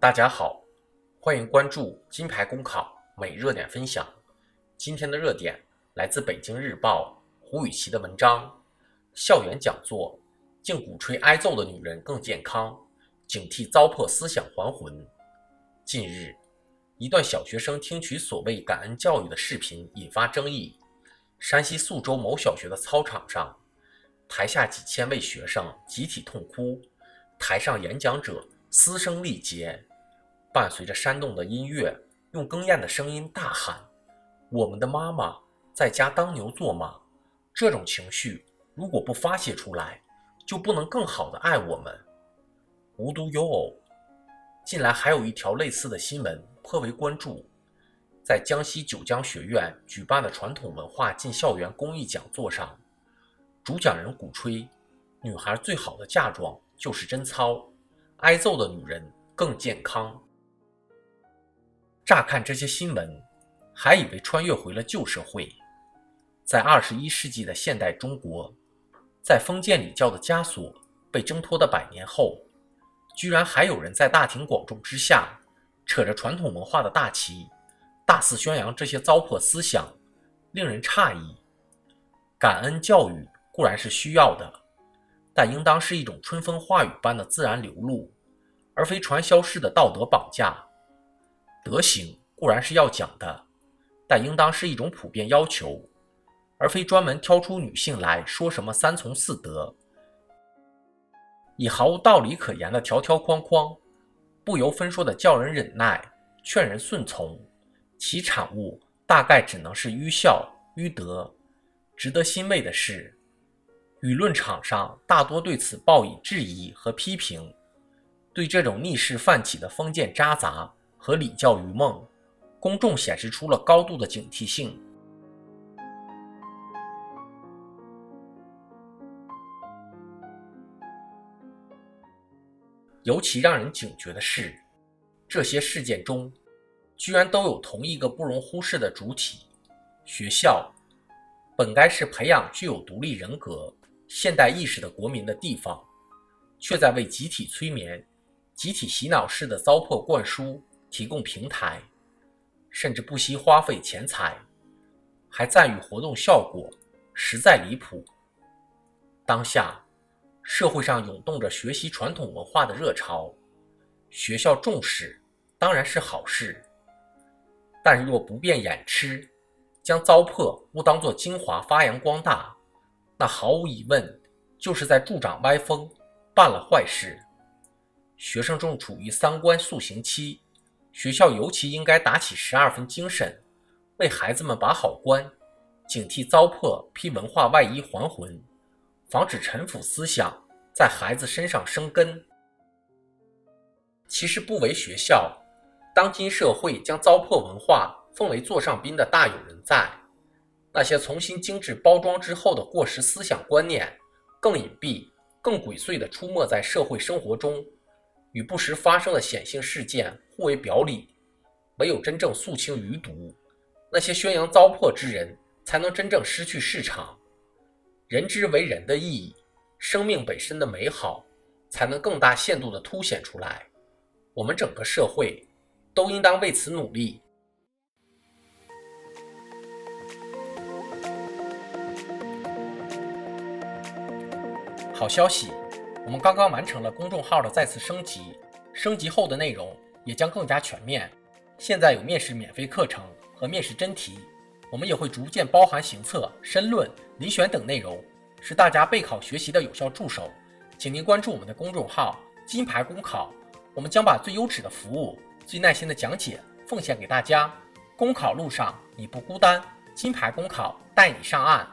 大家好，欢迎关注金牌公考每热点分享。今天的热点来自北京日报胡雨琪的文章：校园讲座竟鼓吹挨揍的女人更健康，警惕糟粕思想还魂。近日，一段小学生听取所谓感恩教育的视频引发争议。山西宿州某小学的操场上，台下几千位学生集体痛哭，台上演讲者嘶声力竭。伴随着煽动的音乐，用哽咽的声音大喊：“我们的妈妈在家当牛做马。”这种情绪如果不发泄出来，就不能更好的爱我们。无独有偶，近来还有一条类似的新闻颇为关注。在江西九江学院举办的传统文化进校园公益讲座上，主讲人鼓吹女孩最好的嫁妆就是贞操，挨揍的女人更健康。乍看这些新闻，还以为穿越回了旧社会。在二十一世纪的现代中国，在封建礼教的枷锁被挣脱的百年后，居然还有人在大庭广众之下，扯着传统文化的大旗，大肆宣扬这些糟粕思想，令人诧异。感恩教育固然是需要的，但应当是一种春风化雨般的自然流露，而非传销式的道德绑架。德行固然是要讲的，但应当是一种普遍要求，而非专门挑出女性来说什么三从四德，以毫无道理可言的条条框框，不由分说的叫人忍耐，劝人顺从，其产物大概只能是愚孝愚德。值得欣慰的是，舆论场上大多对此报以质疑和批评，对这种逆势泛起的封建渣杂。和礼教愚梦，公众显示出了高度的警惕性。尤其让人警觉的是，这些事件中，居然都有同一个不容忽视的主体——学校。本该是培养具有独立人格、现代意识的国民的地方，却在为集体催眠、集体洗脑式的糟粕灌输。提供平台，甚至不惜花费钱财，还赞誉活动效果，实在离谱。当下社会上涌动着学习传统文化的热潮，学校重视当然是好事，但若不便掩吃，将糟粕误当作精华发扬光大，那毫无疑问就是在助长歪风，办了坏事。学生正处于三观塑形期。学校尤其应该打起十二分精神，为孩子们把好关，警惕糟粕披文化外衣还魂，防止陈腐思想在孩子身上生根。其实不为学校，当今社会将糟粕文化奉为座上宾的大有人在。那些重新精致包装之后的过时思想观念，更隐蔽、更鬼祟地出没在社会生活中。与不时发生的显性事件互为表里，唯有真正肃清余毒，那些宣扬糟粕之人才能真正失去市场。人之为人的意义，生命本身的美好，才能更大限度地凸显出来。我们整个社会都应当为此努力。好消息！我们刚刚完成了公众号的再次升级，升级后的内容也将更加全面。现在有面试免费课程和面试真题，我们也会逐渐包含行测、申论、遴选等内容，是大家备考学习的有效助手。请您关注我们的公众号“金牌公考”，我们将把最优质的服务、最耐心的讲解奉献给大家。公考路上你不孤单，金牌公考带你上岸。